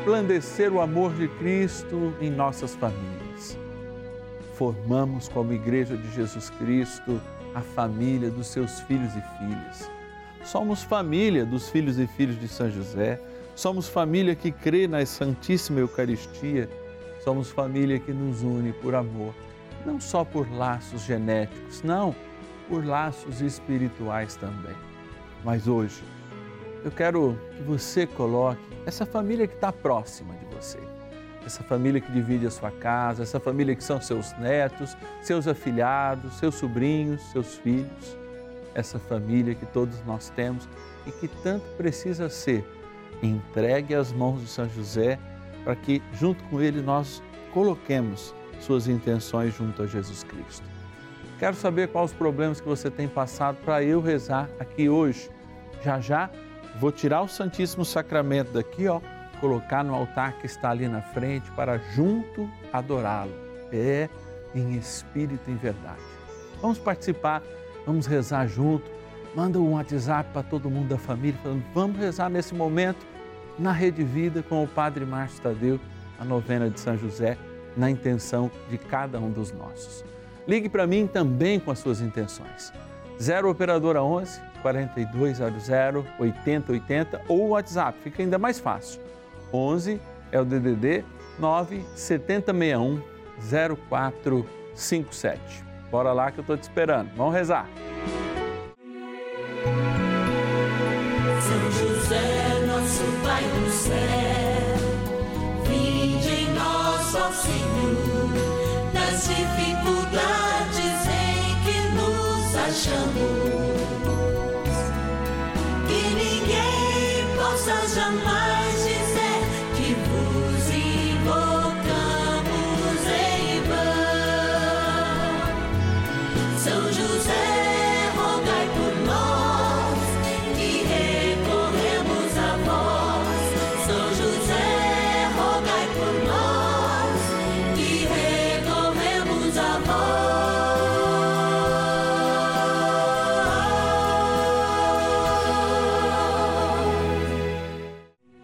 resplandecer o amor de Cristo em nossas famílias. Formamos como Igreja de Jesus Cristo a família dos seus filhos e filhas. Somos família dos filhos e filhas de São José. Somos família que crê na Santíssima Eucaristia. Somos família que nos une por amor, não só por laços genéticos, não, por laços espirituais também. Mas hoje, eu quero que você coloque essa família que está próxima de você, essa família que divide a sua casa, essa família que são seus netos, seus afilhados, seus sobrinhos, seus filhos, essa família que todos nós temos e que tanto precisa ser entregue às mãos de São José para que, junto com ele, nós coloquemos suas intenções junto a Jesus Cristo. Quero saber quais os problemas que você tem passado para eu rezar aqui hoje. Já já Vou tirar o Santíssimo Sacramento daqui, ó, colocar no altar que está ali na frente para junto adorá-lo. É em espírito e em verdade. Vamos participar, vamos rezar junto. Manda um WhatsApp para todo mundo da família falando: "Vamos rezar nesse momento na Rede Vida com o Padre Márcio Tadeu, a novena de São José, na intenção de cada um dos nossos. Ligue para mim também com as suas intenções. 0 operadora 11 4200 8080 ou WhatsApp, fica ainda mais fácil. 11 é o DDD 9 7061 0457. Bora lá que eu tô te esperando. Vamos rezar. São José, nosso Pai do céu, vinde em nós, ó Senhor, das dificuldades em que nos achamos ah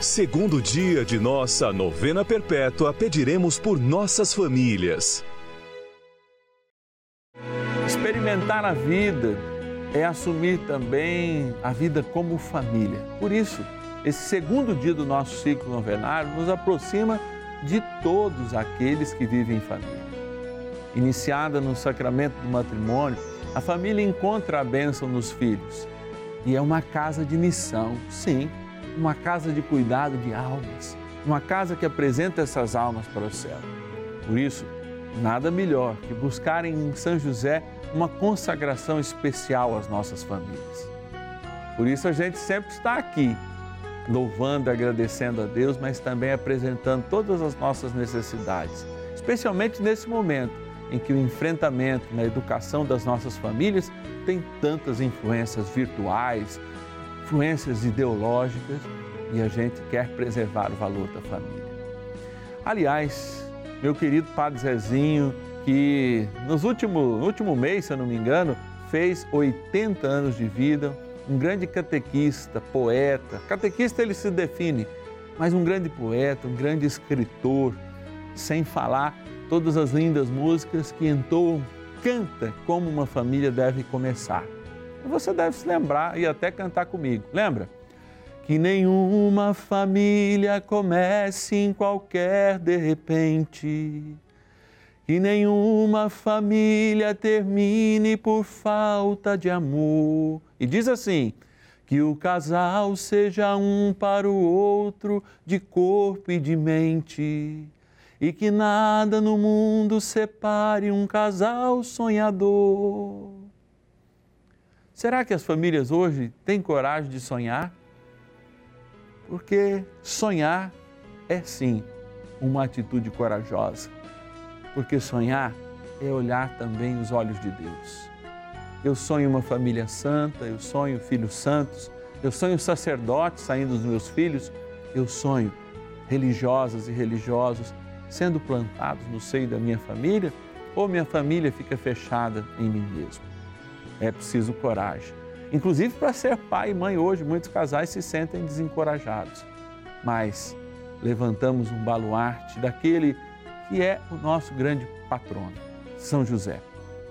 segundo dia de nossa novena perpétua, pediremos por nossas famílias. Experimentar a vida é assumir também a vida como família. Por isso, esse segundo dia do nosso ciclo novenário nos aproxima de todos aqueles que vivem em família. Iniciada no sacramento do matrimônio, a família encontra a bênção nos filhos. E é uma casa de missão, sim uma casa de cuidado de almas, uma casa que apresenta essas almas para o céu. Por isso, nada melhor que buscarem em São José uma consagração especial às nossas famílias. Por isso a gente sempre está aqui, louvando, agradecendo a Deus, mas também apresentando todas as nossas necessidades, especialmente nesse momento em que o enfrentamento na educação das nossas famílias tem tantas influências virtuais, influências ideológicas e a gente quer preservar o valor da família. Aliás, meu querido Padre Zezinho, que nos último, no último mês, se eu não me engano, fez 80 anos de vida, um grande catequista, poeta. Catequista ele se define, mas um grande poeta, um grande escritor, sem falar todas as lindas músicas que entoam, canta como uma família deve começar. Você deve se lembrar e até cantar comigo. Lembra? Que nenhuma família comece em qualquer de repente. que nenhuma família termine por falta de amor. E diz assim: que o casal seja um para o outro de corpo e de mente, e que nada no mundo separe um casal sonhador. Será que as famílias hoje têm coragem de sonhar? Porque sonhar é sim uma atitude corajosa. Porque sonhar é olhar também os olhos de Deus eu sonho uma família santa, eu sonho filhos santos, eu sonho sacerdotes saindo dos meus filhos, eu sonho religiosas e religiosos sendo plantados no seio da minha família ou minha família fica fechada em mim mesmo. É preciso coragem. Inclusive para ser pai e mãe hoje, muitos casais se sentem desencorajados. Mas levantamos um baluarte daquele que é o nosso grande patrono, São José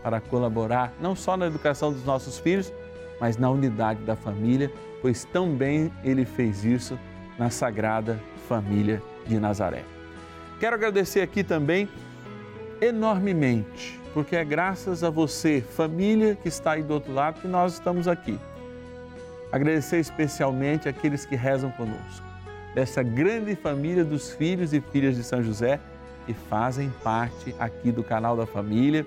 para colaborar não só na educação dos nossos filhos, mas na unidade da família, pois tão bem ele fez isso na sagrada família de Nazaré. Quero agradecer aqui também enormemente, porque é graças a você, família que está aí do outro lado, que nós estamos aqui. Agradecer especialmente aqueles que rezam conosco, dessa grande família dos filhos e filhas de São José que fazem parte aqui do canal da família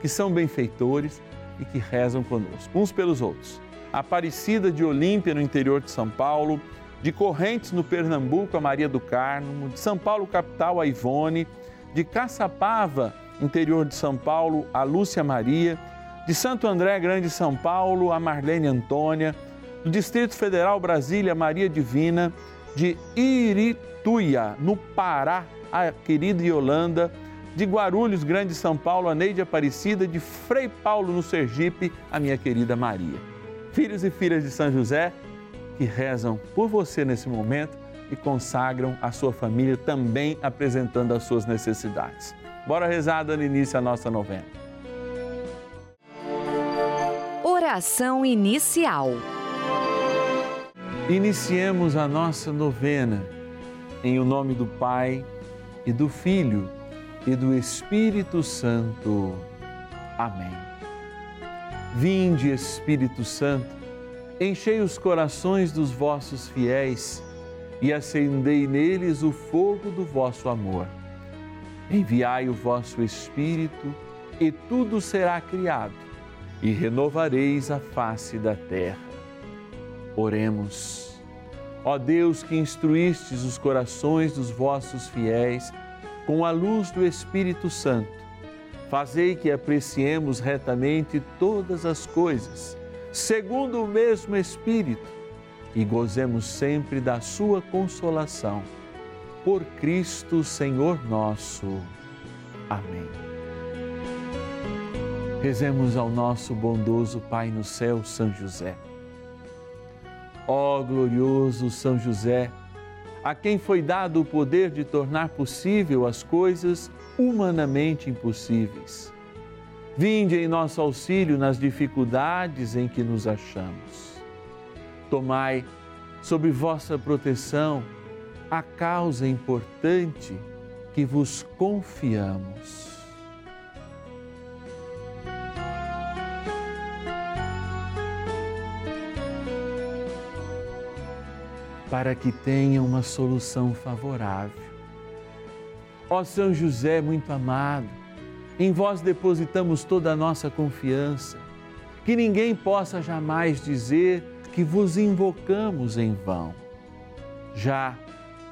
que são benfeitores e que rezam conosco, uns pelos outros. Aparecida de Olímpia, no interior de São Paulo, de Correntes, no Pernambuco, a Maria do Carmo, de São Paulo, capital, a Ivone, de Caçapava, interior de São Paulo, a Lúcia Maria, de Santo André, Grande São Paulo, a Marlene Antônia, do Distrito Federal, Brasília, Maria Divina, de Irituia, no Pará, a querida Yolanda, de Guarulhos, Grande São Paulo, a Neide Aparecida, de Frei Paulo, no Sergipe, a minha querida Maria. Filhos e filhas de São José, que rezam por você nesse momento e consagram a sua família também apresentando as suas necessidades. Bora rezar dando início à nossa novena. Oração inicial. Iniciemos a nossa novena em o nome do Pai e do Filho e do Espírito Santo. Amém. Vinde, Espírito Santo, enchei os corações dos vossos fiéis e acendei neles o fogo do vosso amor. Enviai o vosso Espírito e tudo será criado e renovareis a face da terra. Oremos. Ó Deus que instruístes os corações dos vossos fiéis, com a luz do Espírito Santo, fazei que apreciemos retamente todas as coisas, segundo o mesmo Espírito, e gozemos sempre da Sua consolação. Por Cristo, Senhor nosso. Amém. Rezemos ao nosso bondoso Pai no céu, São José. Ó glorioso São José, a quem foi dado o poder de tornar possível as coisas humanamente impossíveis. Vinde em nosso auxílio nas dificuldades em que nos achamos. Tomai sob vossa proteção a causa importante que vos confiamos. para que tenha uma solução favorável. Ó São José muito amado, em vós depositamos toda a nossa confiança, que ninguém possa jamais dizer que vos invocamos em vão. Já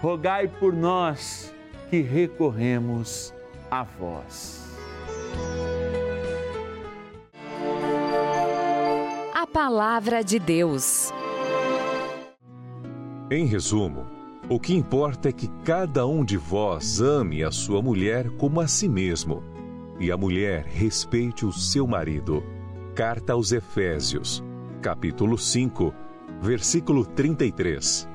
rogai por nós que recorremos a vós. Palavra de Deus. Em resumo, o que importa é que cada um de vós ame a sua mulher como a si mesmo e a mulher respeite o seu marido. Carta aos Efésios, capítulo 5, versículo 33.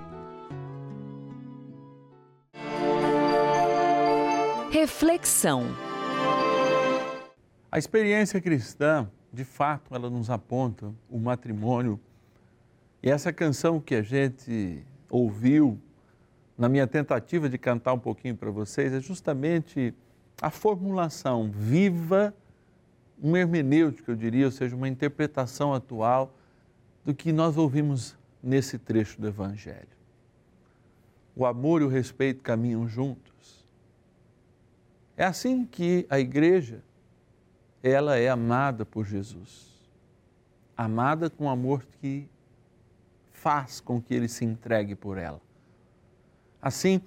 Reflexão. A experiência cristã, de fato, ela nos aponta o matrimônio. E essa canção que a gente ouviu na minha tentativa de cantar um pouquinho para vocês é justamente a formulação viva, uma hermenêutica, eu diria, ou seja, uma interpretação atual do que nós ouvimos nesse trecho do Evangelho. O amor e o respeito caminham juntos. É assim que a igreja, ela é amada por Jesus. Amada com amor que faz com que ele se entregue por ela. Assim,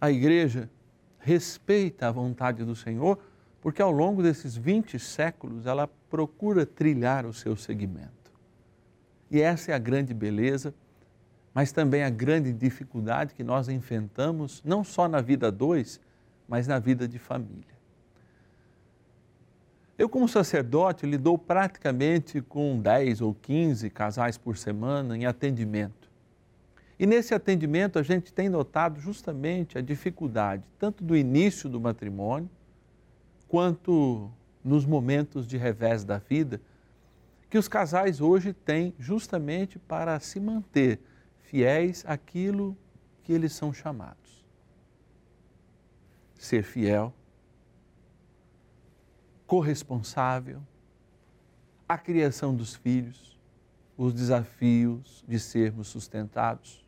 a igreja respeita a vontade do Senhor, porque ao longo desses 20 séculos ela procura trilhar o seu segmento. E essa é a grande beleza, mas também a grande dificuldade que nós enfrentamos, não só na vida dois, mas na vida de família. Eu, como sacerdote, lidou praticamente com 10 ou 15 casais por semana em atendimento. E nesse atendimento a gente tem notado justamente a dificuldade, tanto do início do matrimônio, quanto nos momentos de revés da vida, que os casais hoje têm justamente para se manter fiéis àquilo que eles são chamados. Ser fiel, corresponsável, a criação dos filhos, os desafios de sermos sustentados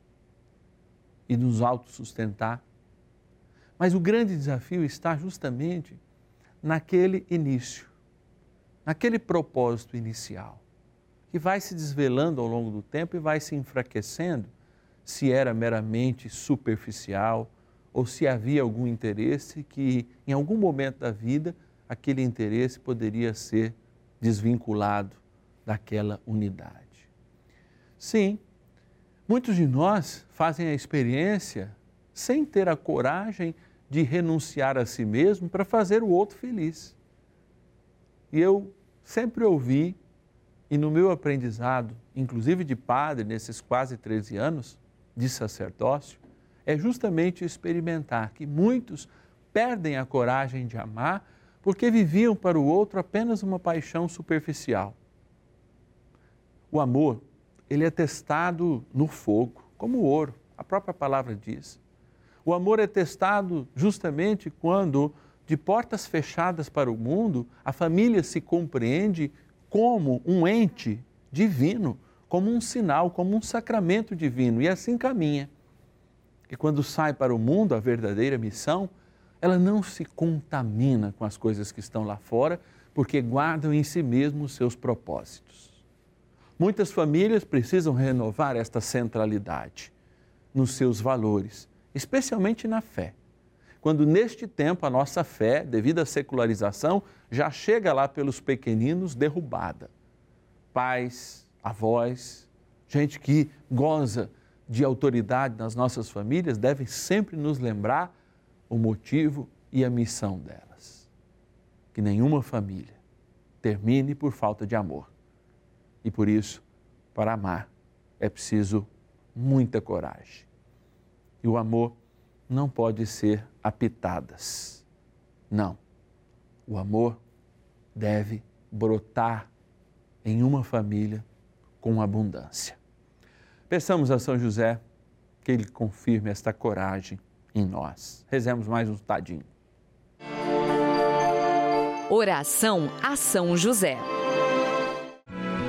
e nos autossustentar. Mas o grande desafio está justamente naquele início, naquele propósito inicial, que vai se desvelando ao longo do tempo e vai se enfraquecendo se era meramente superficial ou se havia algum interesse que, em algum momento da vida, aquele interesse poderia ser desvinculado daquela unidade. Sim, Muitos de nós fazem a experiência sem ter a coragem de renunciar a si mesmo para fazer o outro feliz. E eu sempre ouvi, e no meu aprendizado, inclusive de padre, nesses quase 13 anos de sacerdócio, é justamente experimentar que muitos perdem a coragem de amar porque viviam para o outro apenas uma paixão superficial. O amor ele é testado no fogo, como o ouro, a própria palavra diz. O amor é testado justamente quando, de portas fechadas para o mundo, a família se compreende como um ente divino, como um sinal, como um sacramento divino, e assim caminha. E quando sai para o mundo a verdadeira missão, ela não se contamina com as coisas que estão lá fora, porque guardam em si mesmo os seus propósitos. Muitas famílias precisam renovar esta centralidade nos seus valores, especialmente na fé. Quando neste tempo a nossa fé, devido à secularização, já chega lá pelos pequeninos derrubada. Pais, avós, gente que goza de autoridade nas nossas famílias, devem sempre nos lembrar o motivo e a missão delas. Que nenhuma família termine por falta de amor e por isso, para amar, é preciso muita coragem. E o amor não pode ser a pitadas. Não. O amor deve brotar em uma família com abundância. Peçamos a São José que ele confirme esta coragem em nós. Rezemos mais um tadinho. Oração a São José.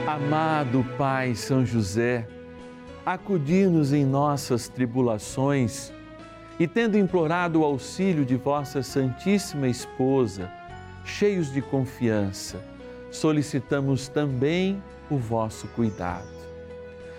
Amado Pai São José, acudir-nos em nossas tribulações e, tendo implorado o auxílio de vossa Santíssima Esposa, cheios de confiança, solicitamos também o vosso cuidado.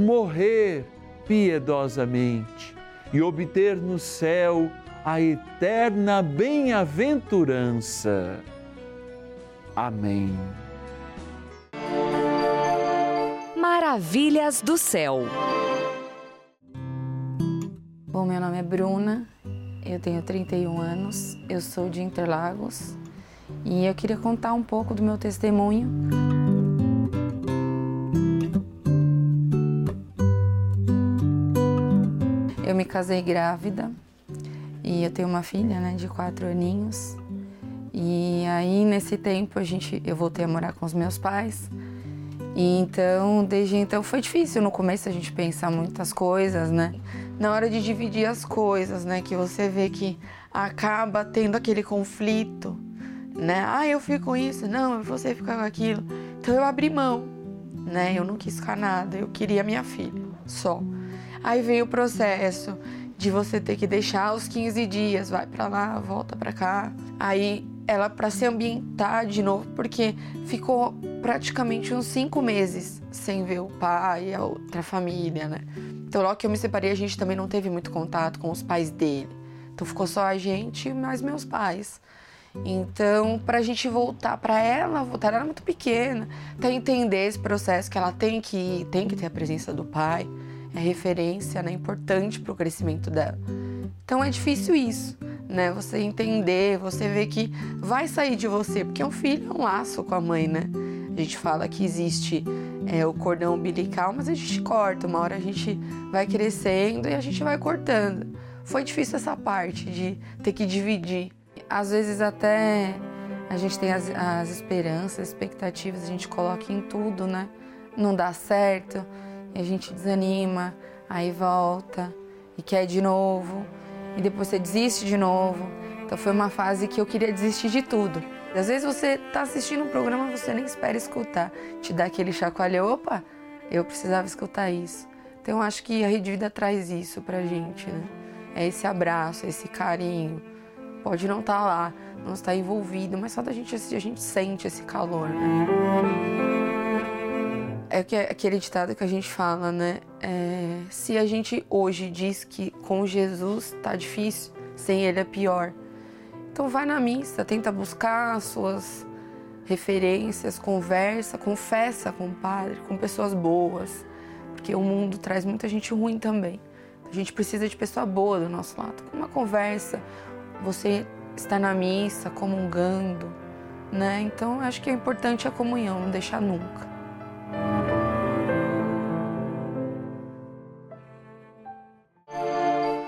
morrer piedosamente e obter no céu a eterna bem-aventurança. Amém. Maravilhas do céu. Bom, meu nome é Bruna eu tenho 31 anos, eu sou de Interlagos e eu queria contar um pouco do meu testemunho. Casei grávida e eu tenho uma filha, né, de quatro aninhos. E aí nesse tempo a gente, eu voltei a morar com os meus pais. E então, desde então foi difícil no começo a gente pensar muitas coisas, né? na hora de dividir as coisas, né? Que você vê que acaba tendo aquele conflito, né? Ah, eu fico com isso, não, você fica com aquilo. Então eu abri mão, né? Eu não quis ficar nada, eu queria minha filha, só. Aí veio o processo de você ter que deixar os 15 dias, vai para lá, volta para cá. Aí ela para se ambientar de novo, porque ficou praticamente uns cinco meses sem ver o pai a outra família, né? Então, logo que eu me separei, a gente também não teve muito contato com os pais dele. Então, ficou só a gente mais meus pais. Então, para a gente voltar para ela, voltar, ela era muito pequena, até entender esse processo que ela tem que tem que ter a presença do pai, é referência, né, importante para o crescimento dela. Então é difícil isso, né? Você entender, você ver que vai sair de você, porque um filho é um laço com a mãe, né? A gente fala que existe é, o cordão umbilical, mas a gente corta. Uma hora a gente vai crescendo e a gente vai cortando. Foi difícil essa parte de ter que dividir. Às vezes até a gente tem as, as esperanças, expectativas, a gente coloca em tudo, né? Não dá certo, a gente desanima, aí volta e quer de novo, e depois você desiste de novo. Então foi uma fase que eu queria desistir de tudo. Às vezes você está assistindo um programa você nem espera escutar. Te dá aquele chacoalhão, opa, eu precisava escutar isso. Então acho que a Rede Vida traz isso pra gente, né? É esse abraço, esse carinho. Pode não estar tá lá, não estar envolvido, mas só da gente assistir, a gente sente esse calor, né? É aquele ditado que a gente fala, né? É, se a gente hoje diz que com Jesus tá difícil, sem ele é pior. Então vai na missa, tenta buscar as suas referências, conversa, confessa com o padre, com pessoas boas, porque o mundo traz muita gente ruim também. A gente precisa de pessoa boa do nosso lado. Uma conversa, você está na missa, comungando, né? Então acho que é importante a comunhão, não deixar nunca.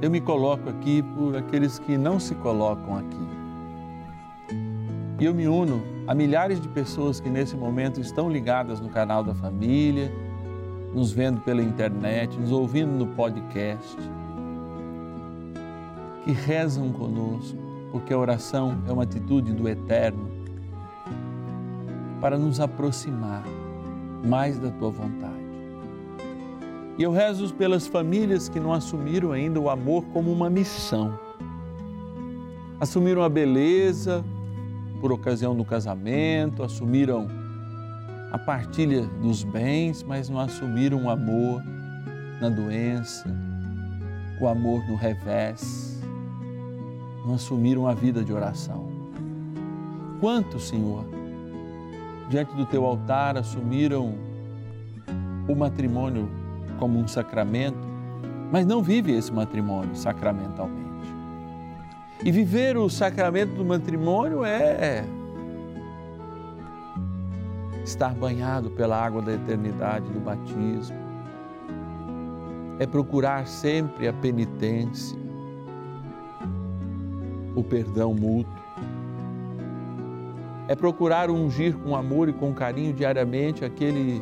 eu me coloco aqui por aqueles que não se colocam aqui e eu me uno a milhares de pessoas que nesse momento estão ligadas no canal da família, nos vendo pela internet, nos ouvindo no podcast, que rezam conosco, porque a oração é uma atitude do eterno. para nos aproximar mais da tua vontade. E eu rezo pelas famílias que não assumiram ainda o amor como uma missão. Assumiram a beleza por ocasião do casamento, assumiram a partilha dos bens, mas não assumiram o amor na doença, o amor no revés, não assumiram a vida de oração. Quantos, Senhor, diante do teu altar assumiram o matrimônio como um sacramento, mas não vive esse matrimônio sacramentalmente. E viver o sacramento do matrimônio é estar banhado pela água da eternidade do batismo, é procurar sempre a penitência, o perdão mútuo, é procurar ungir com amor e com carinho diariamente aquele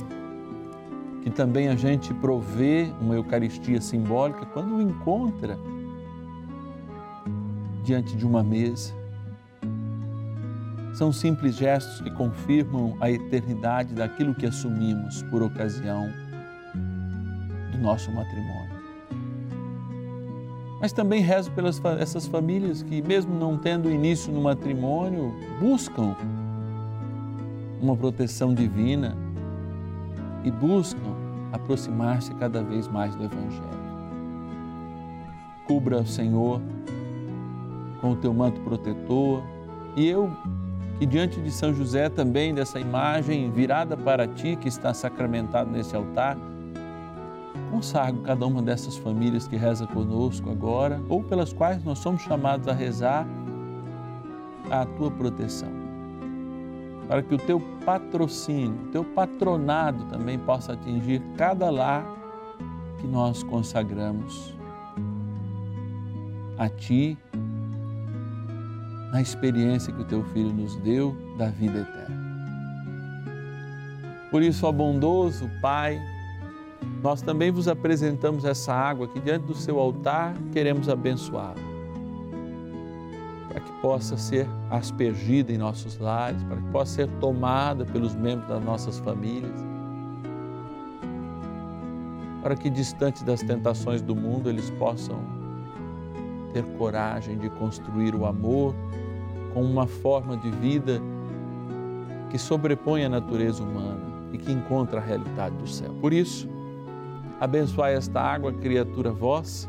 que também a gente provê uma Eucaristia simbólica quando o encontra diante de uma mesa. São simples gestos que confirmam a eternidade daquilo que assumimos por ocasião do nosso matrimônio. Mas também rezo pelas essas famílias que, mesmo não tendo início no matrimônio, buscam uma proteção divina e buscam aproximar-se cada vez mais do Evangelho. Cubra, Senhor, com o teu manto protetor e eu, que diante de São José também, dessa imagem virada para ti, que está sacramentado nesse altar, consagro cada uma dessas famílias que reza conosco agora, ou pelas quais nós somos chamados a rezar, a tua proteção para que o teu patrocínio, o teu patronado também possa atingir cada lar que nós consagramos a Ti, na experiência que o Teu Filho nos deu da vida eterna. Por isso, ó bondoso Pai, nós também vos apresentamos essa água que diante do Seu altar queremos abençoá-la para que possa ser aspergida em nossos lares, para que possa ser tomada pelos membros das nossas famílias, para que distante das tentações do mundo eles possam ter coragem de construir o amor com uma forma de vida que sobrepõe a natureza humana e que encontra a realidade do céu. Por isso, abençoai esta água, criatura vossa,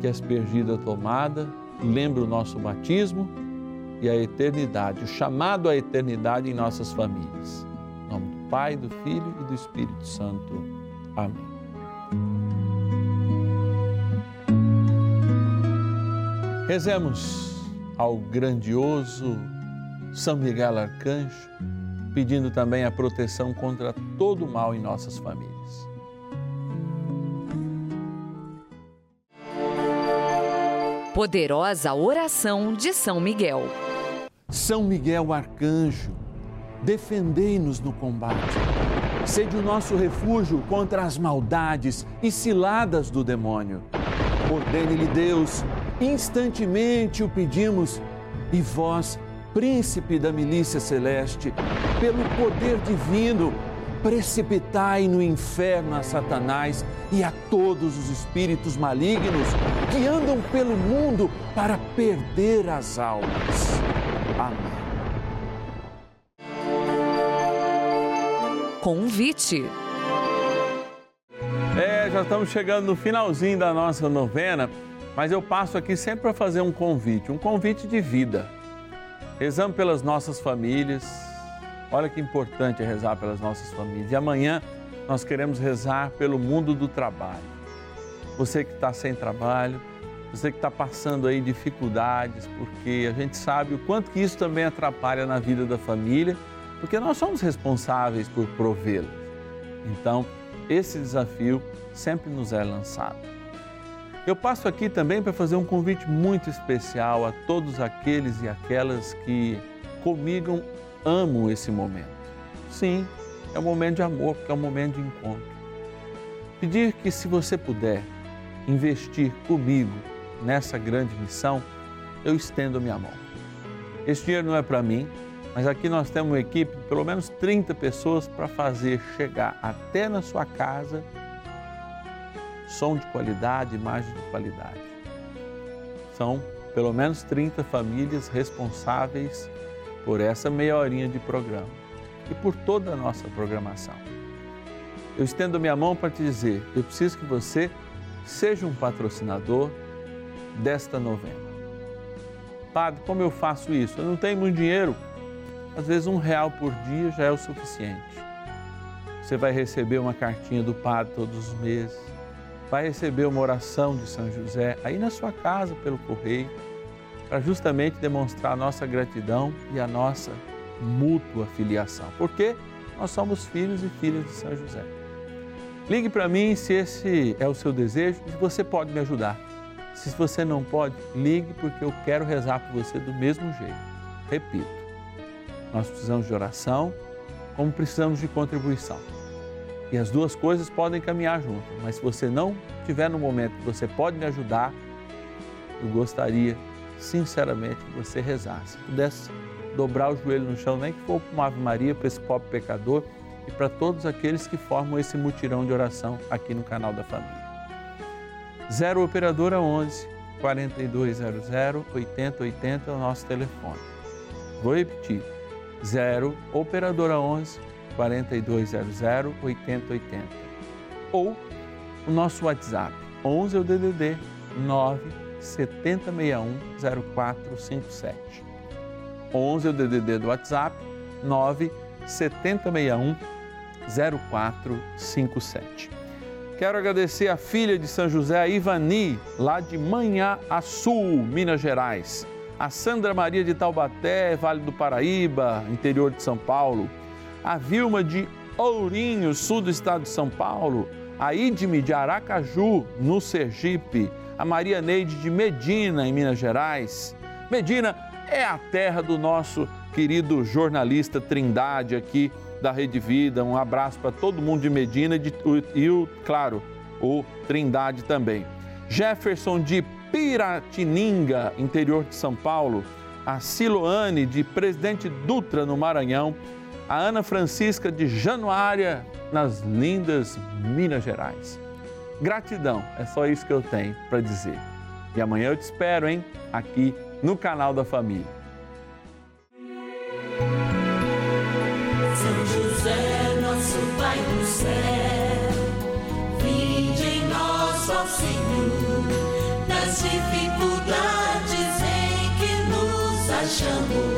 que é aspergida tomada lembra o nosso batismo e a eternidade, o chamado à eternidade em nossas famílias. Em nome do Pai, do Filho e do Espírito Santo. Amém. Rezemos ao grandioso São Miguel Arcanjo, pedindo também a proteção contra todo o mal em nossas famílias. Poderosa oração de São Miguel. São Miguel Arcanjo, defendei-nos no combate. Sede o nosso refúgio contra as maldades e ciladas do demônio. Ordene-lhe Deus, instantemente o pedimos, e vós, príncipe da milícia celeste, pelo poder divino, precipitai no inferno a Satanás e a todos os espíritos malignos que andam pelo mundo para perder as almas. Amém. Convite. É, já estamos chegando no finalzinho da nossa novena, mas eu passo aqui sempre para fazer um convite, um convite de vida. Rezamos pelas nossas famílias, Olha que importante é rezar pelas nossas famílias. E amanhã nós queremos rezar pelo mundo do trabalho. Você que está sem trabalho, você que está passando aí dificuldades, porque a gente sabe o quanto que isso também atrapalha na vida da família, porque nós somos responsáveis por provê-la. Então, esse desafio sempre nos é lançado. Eu passo aqui também para fazer um convite muito especial a todos aqueles e aquelas que comigo amo esse momento. Sim, é um momento de amor, porque é um momento de encontro. Pedir que, se você puder, investir comigo nessa grande missão, eu estendo minha mão. Esse dinheiro não é para mim, Mas aqui nós temos uma equipe de pelo menos 30 pessoas para fazer chegar até na sua casa som de qualidade, imagem de qualidade. São pelo menos 30 famílias responsáveis por essa meia horinha de programa e por toda a nossa programação. Eu estendo minha mão para te dizer, eu preciso que você seja um patrocinador desta novena. Padre, como eu faço isso? Eu não tenho muito dinheiro. Às vezes um real por dia já é o suficiente. Você vai receber uma cartinha do padre todos os meses, vai receber uma oração de São José aí na sua casa pelo correio, para justamente demonstrar a nossa gratidão e a nossa mútua filiação. Porque nós somos filhos e filhas de São José. Ligue para mim se esse é o seu desejo e você pode me ajudar. Se você não pode, ligue porque eu quero rezar por você do mesmo jeito. Repito, nós precisamos de oração, como precisamos de contribuição. E as duas coisas podem caminhar juntas, mas se você não tiver no momento que você pode me ajudar, eu gostaria sinceramente que você rezasse. Se pudesse dobrar o joelho no chão, nem que for uma Ave Maria, para esse pobre pecador e para todos aqueles que formam esse mutirão de oração aqui no canal da família. 0 Operadora 11 4200 8080 é o nosso telefone. Vou repetir. 0 Operadora 11 4200 8080. Ou o nosso WhatsApp 11 é o DDD 9 7061 0457. 11 é o DDD do WhatsApp 9 7061 0457. Quero agradecer a filha de São José, Ivani, lá de Manhã Sul, Minas Gerais. A Sandra Maria de Taubaté, Vale do Paraíba, interior de São Paulo. A Vilma de Ourinho, sul do estado de São Paulo. A Idme de Aracaju, no Sergipe. A Maria Neide de Medina, em Minas Gerais. Medina é a terra do nosso querido jornalista Trindade aqui da Rede Vida. Um abraço para todo mundo de Medina de, e, o, claro, o Trindade também. Jefferson de Piratininga, interior de São Paulo. A Siloane de Presidente Dutra, no Maranhão. A Ana Francisca de Januária, nas lindas Minas Gerais. Gratidão, é só isso que eu tenho para dizer. E amanhã eu te espero, hein? Aqui no canal da Família. Nos achamos.